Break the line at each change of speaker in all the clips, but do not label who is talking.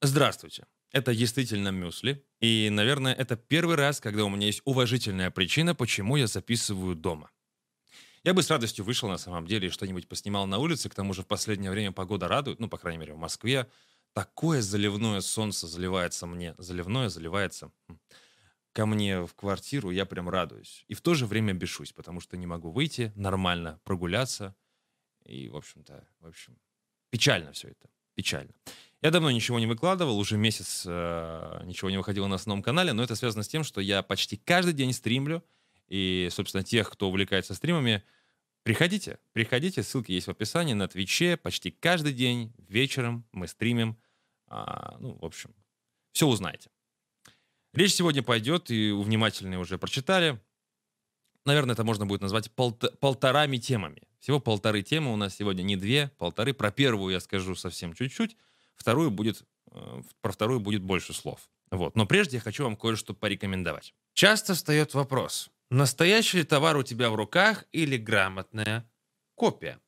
Здравствуйте. Это действительно мюсли. И, наверное, это первый раз, когда у меня есть уважительная причина, почему я записываю дома. Я бы с радостью вышел на самом деле и что-нибудь поснимал на улице. К тому же в последнее время погода радует, ну, по крайней мере, в Москве. Такое заливное солнце заливается мне. Заливное заливается ко мне в квартиру, я прям радуюсь. И в то же время бешусь, потому что не могу выйти нормально, прогуляться. И, в общем-то, в общем, печально все это. Печально. Я давно ничего не выкладывал, уже месяц э, ничего не выходило на основном канале, но это связано с тем, что я почти каждый день стримлю. И, собственно, тех, кто увлекается стримами, приходите, приходите, ссылки есть в описании на Твиче. Почти каждый день вечером мы стримим. А, ну, в общем, все узнаете. Речь сегодня пойдет, и внимательные уже прочитали. Наверное, это можно будет назвать полт- полторами темами. Всего полторы темы у нас сегодня, не две, полторы. Про первую я скажу совсем чуть-чуть вторую будет, э, про вторую будет больше слов. Вот. Но прежде я хочу вам кое-что порекомендовать. Часто встает вопрос, настоящий ли товар у тебя в руках или грамотная копия?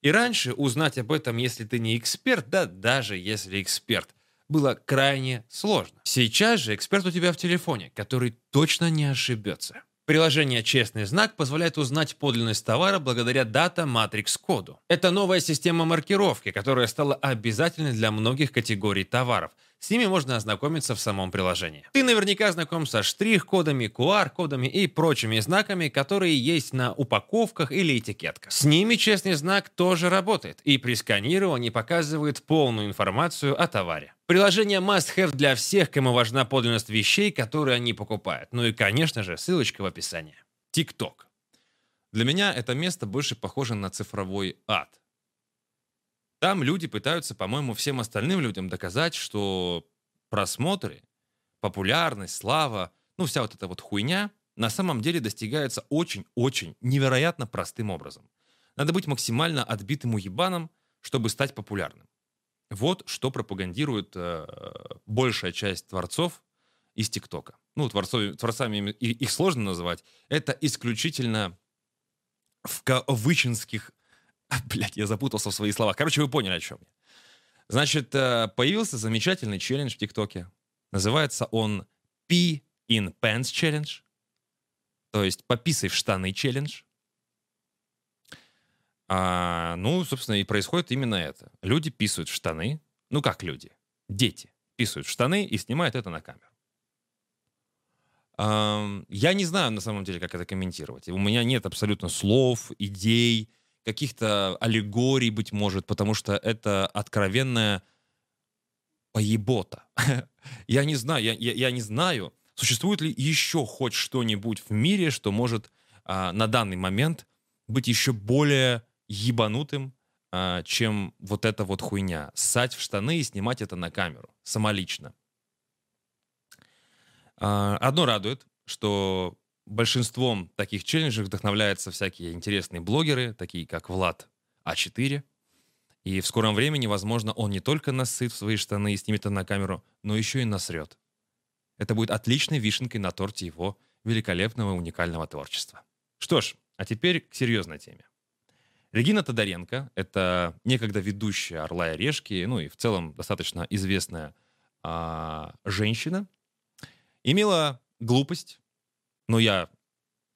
И раньше узнать об этом, если ты не эксперт, да даже если эксперт, было крайне сложно. Сейчас же эксперт у тебя в телефоне, который точно не ошибется. Приложение «Честный знак» позволяет узнать подлинность товара благодаря дата-матрикс-коду. Это новая система маркировки, которая стала обязательной для многих категорий товаров – с ними можно ознакомиться в самом приложении. Ты наверняка знаком со штрих-кодами, QR-кодами и прочими знаками, которые есть на упаковках или этикетках. С ними честный знак тоже работает, и при сканировании показывает полную информацию о товаре. Приложение must-have для всех, кому важна подлинность вещей, которые они покупают. Ну и, конечно же, ссылочка в описании. TikTok. Для меня это место больше похоже на цифровой ад. Там люди пытаются, по-моему, всем остальным людям доказать, что просмотры, популярность, слава, ну вся вот эта вот хуйня на самом деле достигается очень-очень невероятно простым образом. Надо быть максимально отбитым уебаном, чтобы стать популярным. Вот что пропагандирует э, большая часть творцов из ТикТока. Ну, творцов, творцами их сложно называть. Это исключительно в кавычинских Блять, я запутался в своих словах. Короче, вы поняли, о чем я. Значит, э, появился замечательный челлендж в ТикТоке. Называется он Pee in Pants Challenge. То есть пописай в штаны челлендж. А, ну, собственно, и происходит именно это. Люди писают в штаны. Ну, как люди? Дети писают в штаны и снимают это на камеру. Я не знаю, на самом деле, как это комментировать. У меня нет абсолютно слов, идей, каких-то аллегорий, быть может, потому что это откровенная поебота. я не знаю, я, я, я не знаю, существует ли еще хоть что-нибудь в мире, что может а, на данный момент быть еще более ебанутым, а, чем вот эта вот хуйня. Ссать в штаны и снимать это на камеру. Самолично. А, одно радует, что большинством таких челленджей вдохновляются всякие интересные блогеры, такие как Влад А4. И в скором времени, возможно, он не только насыт в свои штаны и снимет это на камеру, но еще и насрет. Это будет отличной вишенкой на торте его великолепного уникального творчества. Что ж, а теперь к серьезной теме. Регина Тодоренко — это некогда ведущая «Орла и решки», ну и в целом достаточно известная а, женщина, имела глупость но я,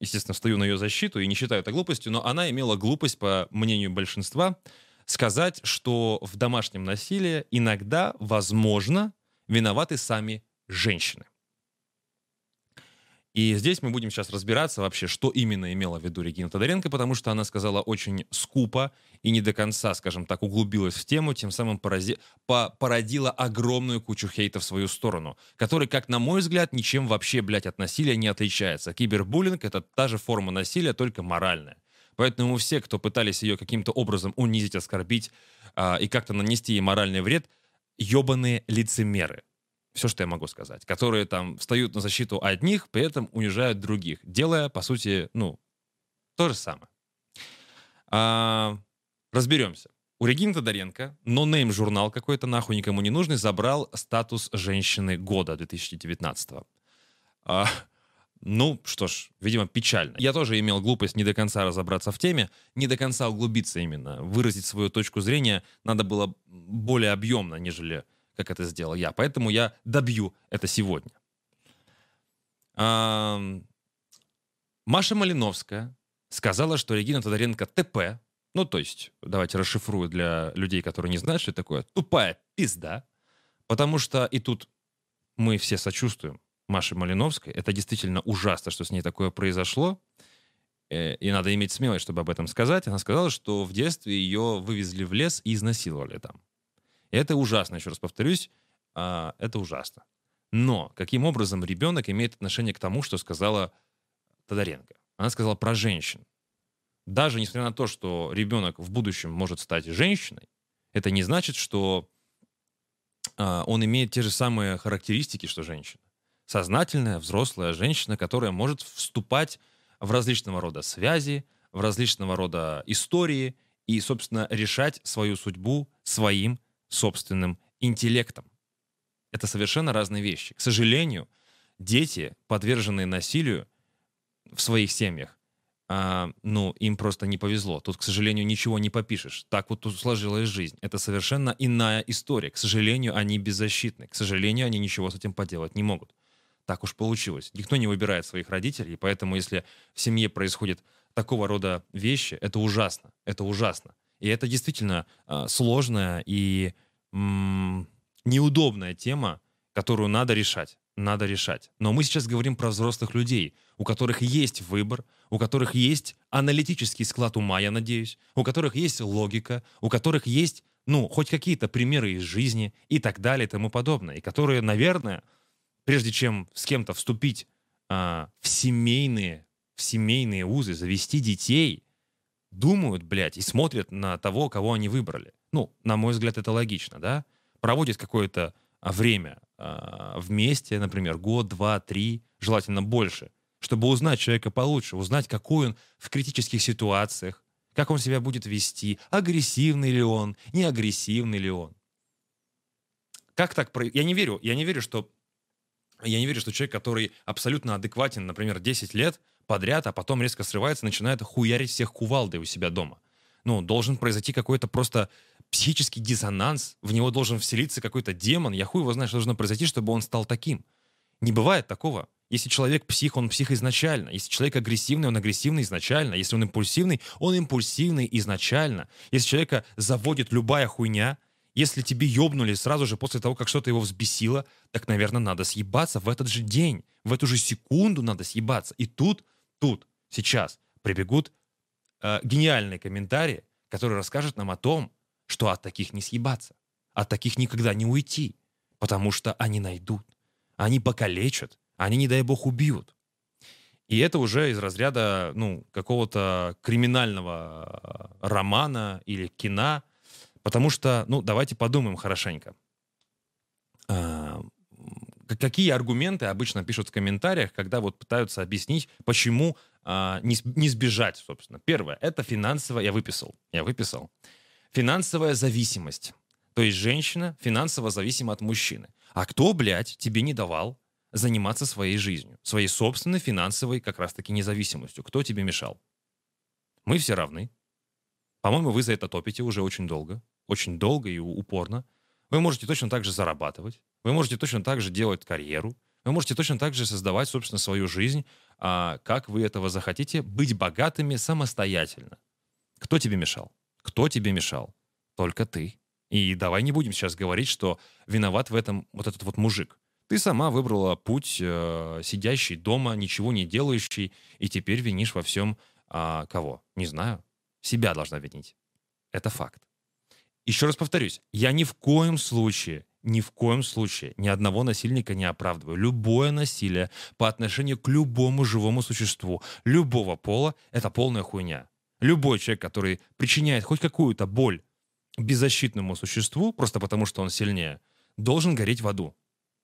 естественно, стою на ее защиту и не считаю это глупостью, но она имела глупость, по мнению большинства, сказать, что в домашнем насилии иногда, возможно, виноваты сами женщины. И здесь мы будем сейчас разбираться вообще, что именно имела в виду Регина Тодоренко, потому что она сказала очень скупо и не до конца, скажем так, углубилась в тему, тем самым порази... по породила огромную кучу хейта в свою сторону, который, как на мой взгляд, ничем вообще, блядь, от насилия не отличается. Кибербуллинг — это та же форма насилия, только моральная. Поэтому все, кто пытались ее каким-то образом унизить, оскорбить а, и как-то нанести ей моральный вред, ебаные лицемеры. Все, что я могу сказать. Которые там встают на защиту одних, при этом унижают других, делая, по сути, ну, то же самое. А, разберемся. У Регины Тодоренко нонейм журнал какой-то нахуй никому не нужный забрал статус женщины года 2019 а, ну, что ж, видимо, печально. Я тоже имел глупость не до конца разобраться в теме, не до конца углубиться именно. Выразить свою точку зрения надо было более объемно, нежели как это сделал я, поэтому я добью это сегодня. Маша Малиновская сказала, что Регина Тодоренко ТП, ну, то есть, давайте расшифрую для людей, которые не знают, что это такое, тупая пизда, потому что и тут мы все сочувствуем Маше Малиновской. Это действительно ужасно, что с ней такое произошло. Э, и надо иметь смелость, чтобы об этом сказать. Она сказала, что в детстве ее вывезли в лес и изнасиловали там. Это ужасно, еще раз повторюсь, а, это ужасно. Но каким образом ребенок имеет отношение к тому, что сказала Тодоренко? Она сказала про женщин. Даже несмотря на то, что ребенок в будущем может стать женщиной, это не значит, что а, он имеет те же самые характеристики, что женщина. Сознательная, взрослая женщина, которая может вступать в различного рода связи, в различного рода истории и, собственно, решать свою судьбу своим собственным интеллектом. Это совершенно разные вещи. К сожалению, дети, подверженные насилию в своих семьях, а, ну, им просто не повезло. Тут, к сожалению, ничего не попишешь. Так вот сложилась жизнь. Это совершенно иная история. К сожалению, они беззащитны. К сожалению, они ничего с этим поделать не могут. Так уж получилось. Никто не выбирает своих родителей, поэтому если в семье происходит такого рода вещи, это ужасно. Это ужасно. И это действительно э, сложная и м- неудобная тема, которую надо решать. Надо решать. Но мы сейчас говорим про взрослых людей, у которых есть выбор, у которых есть аналитический склад ума, я надеюсь, у которых есть логика, у которых есть, ну, хоть какие-то примеры из жизни и так далее и тому подобное, и которые, наверное, прежде чем с кем-то вступить а, в семейные, в семейные узы, завести детей, думают, блядь, и смотрят на того, кого они выбрали. Ну, на мой взгляд, это логично, да? Проводят какое-то а, время а, вместе, например, год, два, три, желательно больше, чтобы узнать человека получше, узнать, какой он в критических ситуациях, как он себя будет вести, агрессивный ли он, не агрессивный ли он. Как так? Я не верю, я не верю, что я не верю, что человек, который абсолютно адекватен, например, 10 лет подряд, а потом резко срывается, начинает хуярить всех кувалдой у себя дома. Ну, должен произойти какой-то просто психический диссонанс, в него должен вселиться какой-то демон, я хуй его знаю, что должно произойти, чтобы он стал таким. Не бывает такого. Если человек псих, он псих изначально. Если человек агрессивный, он агрессивный изначально. Если он импульсивный, он импульсивный изначально. Если человека заводит любая хуйня, если тебе ёбнули сразу же после того, как что-то его взбесило, так, наверное, надо съебаться в этот же день. В эту же секунду надо съебаться. И тут, тут, сейчас прибегут э, гениальные комментарии, которые расскажут нам о том, что от таких не съебаться. От таких никогда не уйти. Потому что они найдут. Они покалечат. Они, не дай бог, убьют. И это уже из разряда ну, какого-то криминального э, романа или кино, Потому что, ну, давайте подумаем хорошенько. Какие аргументы обычно пишут в комментариях, когда вот пытаются объяснить, почему а, не, не сбежать, собственно. Первое, это финансовая, я выписал, я выписал. Финансовая зависимость. То есть женщина финансово зависима от мужчины. А кто, блядь, тебе не давал заниматься своей жизнью, своей собственной финансовой как раз-таки независимостью? Кто тебе мешал? Мы все равны. По-моему, вы за это топите уже очень долго очень долго и упорно. Вы можете точно так же зарабатывать, вы можете точно так же делать карьеру, вы можете точно так же создавать, собственно, свою жизнь, а, как вы этого захотите, быть богатыми самостоятельно. Кто тебе мешал? Кто тебе мешал? Только ты. И давай не будем сейчас говорить, что виноват в этом вот этот вот мужик. Ты сама выбрала путь, э, сидящий дома, ничего не делающий, и теперь винишь во всем э, кого? Не знаю. Себя должна винить. Это факт. Еще раз повторюсь, я ни в коем случае, ни в коем случае ни одного насильника не оправдываю. Любое насилие по отношению к любому живому существу, любого пола, это полная хуйня. Любой человек, который причиняет хоть какую-то боль беззащитному существу, просто потому что он сильнее, должен гореть в аду.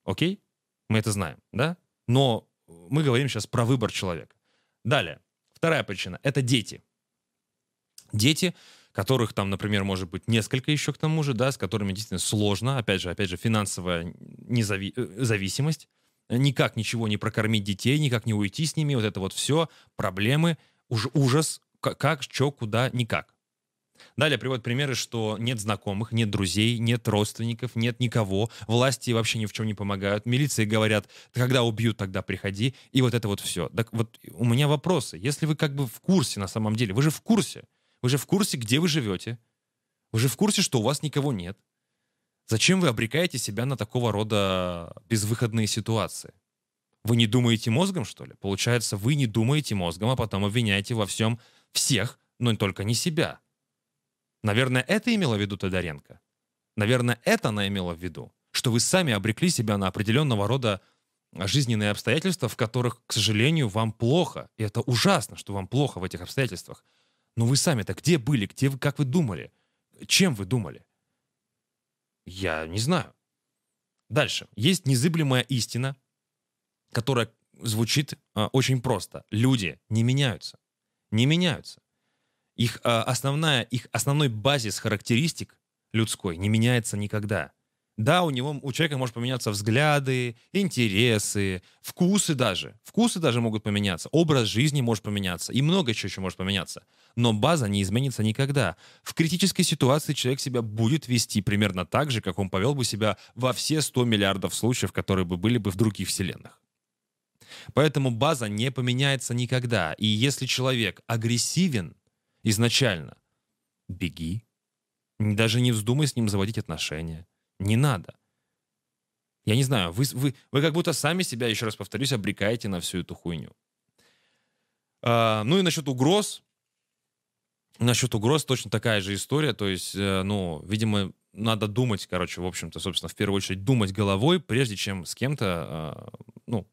Окей? Мы это знаем, да? Но мы говорим сейчас про выбор человека. Далее. Вторая причина — это дети. Дети которых там, например, может быть несколько еще к тому же, да, с которыми действительно сложно, опять же, опять же, финансовая незави- э, зависимость, никак ничего не прокормить детей, никак не уйти с ними, вот это вот все, проблемы, уж ужас, как, что, куда, никак. Далее приводят примеры, что нет знакомых, нет друзей, нет родственников, нет никого. Власти вообще ни в чем не помогают. Милиции говорят, когда убьют, тогда приходи. И вот это вот все. Так вот у меня вопросы. Если вы как бы в курсе на самом деле, вы же в курсе. Вы же в курсе, где вы живете. Вы же в курсе, что у вас никого нет. Зачем вы обрекаете себя на такого рода безвыходные ситуации? Вы не думаете мозгом, что ли? Получается, вы не думаете мозгом, а потом обвиняете во всем всех, но только не себя. Наверное, это имела в виду Тодоренко. Наверное, это она имела в виду, что вы сами обрекли себя на определенного рода жизненные обстоятельства, в которых, к сожалению, вам плохо. И это ужасно, что вам плохо в этих обстоятельствах. Но вы сами-то где были? Где вы, как вы думали? Чем вы думали? Я не знаю. Дальше. Есть незыблемая истина, которая звучит э, очень просто. Люди не меняются. Не меняются. Их э, основная, их основной базис характеристик людской не меняется никогда. Да, у него, у человека может поменяться взгляды, интересы, вкусы даже. Вкусы даже могут поменяться, образ жизни может поменяться, и много чего еще может поменяться. Но база не изменится никогда. В критической ситуации человек себя будет вести примерно так же, как он повел бы себя во все 100 миллиардов случаев, которые бы были бы в других вселенных. Поэтому база не поменяется никогда. И если человек агрессивен изначально, беги. Даже не вздумай с ним заводить отношения не надо. Я не знаю, вы, вы, вы как будто сами себя, еще раз повторюсь, обрекаете на всю эту хуйню. А, ну и насчет угроз. Насчет угроз точно такая же история. То есть, э, ну, видимо, надо думать, короче, в общем-то, собственно, в первую очередь думать головой, прежде чем с кем-то, э, ну,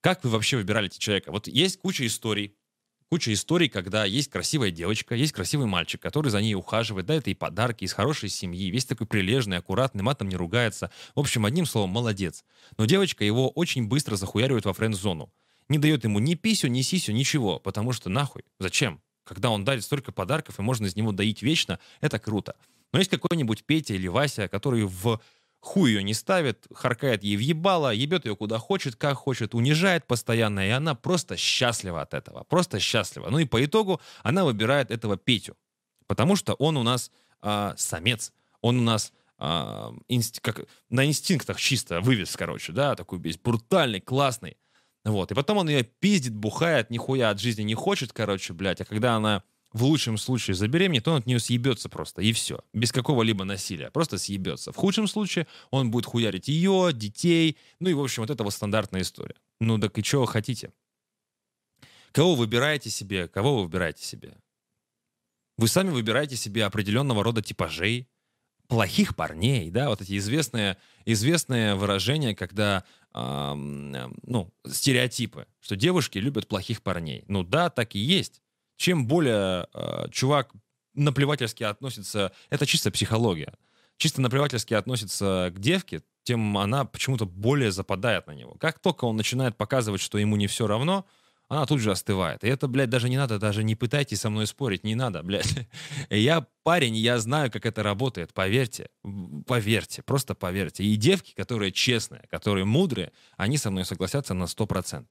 как вы вообще выбирали эти человека? Вот есть куча историй, куча историй, когда есть красивая девочка, есть красивый мальчик, который за ней ухаживает, дает ей подарки из хорошей семьи, весь такой прилежный, аккуратный, матом не ругается. В общем, одним словом, молодец. Но девочка его очень быстро захуяривает во френд-зону. Не дает ему ни писю, ни сисю, ничего, потому что нахуй, зачем? Когда он дарит столько подарков, и можно из него доить вечно, это круто. Но есть какой-нибудь Петя или Вася, который в хуй ее не ставит, харкает ей в ебало, ебет ее куда хочет, как хочет, унижает постоянно, и она просто счастлива от этого, просто счастлива. Ну и по итогу она выбирает этого Петю, потому что он у нас э, самец, он у нас э, инст, как, на инстинктах чисто вывез, короче, да, такой весь брутальный, классный. Вот, и потом он ее пиздит, бухает, нихуя от жизни не хочет, короче, блядь, а когда она в лучшем случае забеременеет, он от нее съебется просто, и все. Без какого-либо насилия. Просто съебется. В худшем случае он будет хуярить ее, детей. Ну и, в общем, вот это вот стандартная история. Ну так и чего хотите? Кого выбираете себе? Кого вы выбираете себе? Вы сами выбираете себе определенного рода типажей, плохих парней, да, вот эти известные, известные выражения, когда, э, ну, стереотипы, что девушки любят плохих парней. Ну да, так и есть чем более э, чувак наплевательски относится, это чисто психология, чисто наплевательски относится к девке, тем она почему-то более западает на него. Как только он начинает показывать, что ему не все равно, она тут же остывает. И это, блядь, даже не надо, даже не пытайтесь со мной спорить, не надо, блядь. Я парень, я знаю, как это работает, поверьте, поверьте, просто поверьте. И девки, которые честные, которые мудрые, они со мной согласятся на 100%.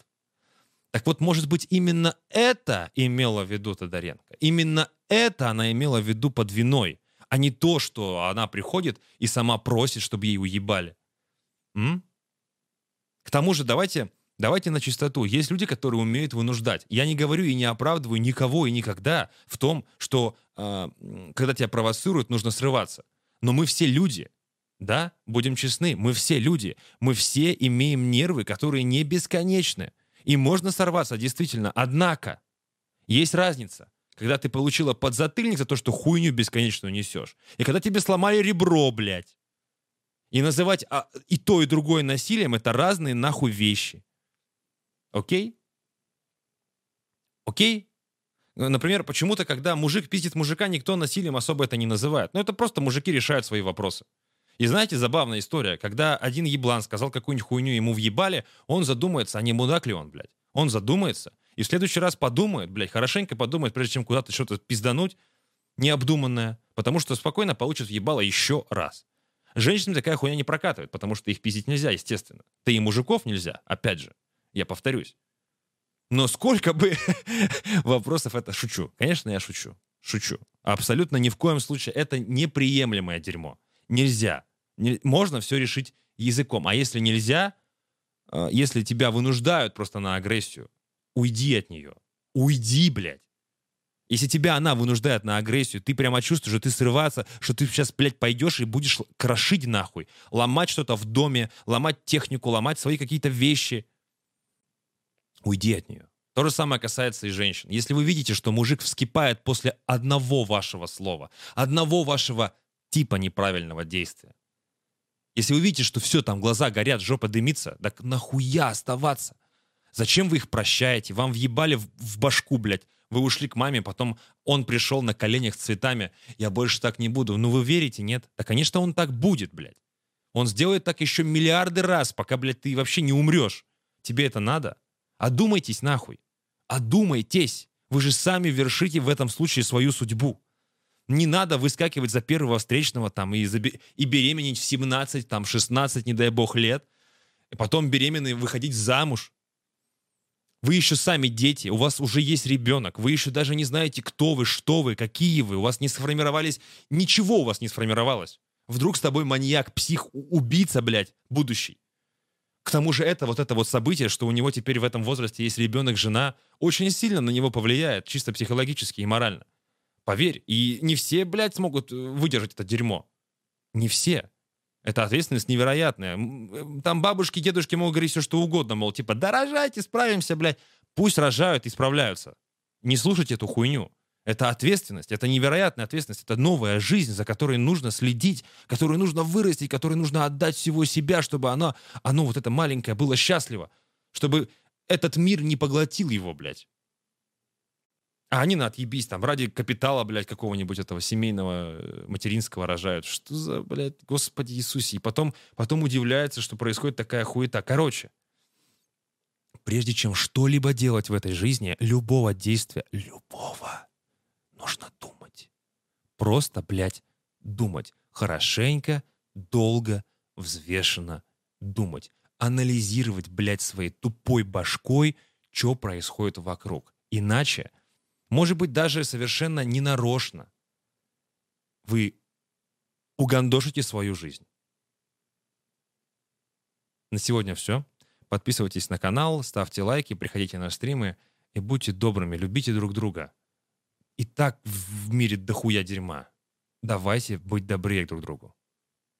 Так вот, может быть, именно это имела в виду Тодоренко. Именно это она имела в виду под виной, а не то, что она приходит и сама просит, чтобы ей уебали. М? К тому же, давайте, давайте на чистоту. Есть люди, которые умеют вынуждать. Я не говорю и не оправдываю никого и никогда в том, что э, когда тебя провоцируют, нужно срываться. Но мы все люди. Да, будем честны, мы все люди. Мы все имеем нервы, которые не бесконечны. И можно сорваться, действительно. Однако, есть разница. Когда ты получила подзатыльник за то, что хуйню бесконечную несешь. И когда тебе сломали ребро, блядь. И называть а, и то, и другое насилием, это разные нахуй вещи. Окей? Окей? Например, почему-то, когда мужик пиздит мужика, никто насилием особо это не называет. Но ну, это просто мужики решают свои вопросы. И знаете, забавная история. Когда один еблан сказал какую-нибудь хуйню ему въебали, он задумается, а не мудак ли он, блядь. Он задумается. И в следующий раз подумает, блядь, хорошенько подумает, прежде чем куда-то что-то пиздануть необдуманное. Потому что спокойно получит въебало еще раз. Женщинам такая хуйня не прокатывает, потому что их пиздить нельзя, естественно. Да и мужиков нельзя, опять же. Я повторюсь. Но сколько бы вопросов это шучу. Конечно, я шучу. Шучу. Абсолютно ни в коем случае. Это неприемлемое дерьмо. Нельзя. Не, можно все решить языком. А если нельзя, э, если тебя вынуждают просто на агрессию, уйди от нее. Уйди, блядь. Если тебя она вынуждает на агрессию, ты прямо чувствуешь, что ты срываться, что ты сейчас, блядь, пойдешь и будешь крошить нахуй, ломать что-то в доме, ломать технику, ломать свои какие-то вещи. Уйди от нее. То же самое касается и женщин. Если вы видите, что мужик вскипает после одного вашего слова, одного вашего типа неправильного действия, если вы видите, что все, там глаза горят, жопа дымится, так нахуя оставаться? Зачем вы их прощаете? Вам въебали в, в башку, блядь. Вы ушли к маме, потом он пришел на коленях с цветами. Я больше так не буду. Ну вы верите, нет? Да, конечно, он так будет, блядь. Он сделает так еще миллиарды раз, пока, блядь, ты вообще не умрешь. Тебе это надо? Одумайтесь нахуй. Одумайтесь. Вы же сами вершите в этом случае свою судьбу. Не надо выскакивать за первого встречного там и, заби- и беременеть в 17, там 16, не дай бог, лет. И потом беременной выходить замуж. Вы еще сами дети, у вас уже есть ребенок, вы еще даже не знаете, кто вы, что вы, какие вы, у вас не сформировались, ничего у вас не сформировалось. Вдруг с тобой маньяк, псих, убийца, блядь, будущий. К тому же это вот это вот событие, что у него теперь в этом возрасте есть ребенок, жена, очень сильно на него повлияет, чисто психологически и морально. Поверь, и не все, блядь, смогут э, выдержать это дерьмо. Не все. Это ответственность невероятная. Э, там бабушки, дедушки могут говорить все, что угодно, мол, типа, да рожайте, справимся, блядь. Пусть рожают и справляются. Не слушайте эту хуйню. Это ответственность, это невероятная ответственность, это новая жизнь, за которой нужно следить, которую нужно вырастить, которой нужно отдать всего себя, чтобы оно, оно вот это маленькое было счастливо, чтобы этот мир не поглотил его, блядь. А они на отъебись там ради капитала, блядь, какого-нибудь этого семейного э, материнского рожают. Что за, блядь, Господи Иисусе. И потом, потом удивляется, что происходит такая хуета. Короче, прежде чем что-либо делать в этой жизни, любого действия, любого, нужно думать. Просто, блядь, думать. Хорошенько, долго, взвешенно думать. Анализировать, блядь, своей тупой башкой, что происходит вокруг. Иначе может быть, даже совершенно ненарочно вы угандошите свою жизнь. На сегодня все. Подписывайтесь на канал, ставьте лайки, приходите на стримы и будьте добрыми, любите друг друга. И так в мире дохуя дерьма. Давайте быть добрее друг другу.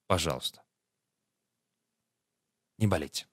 Пожалуйста. Не болейте.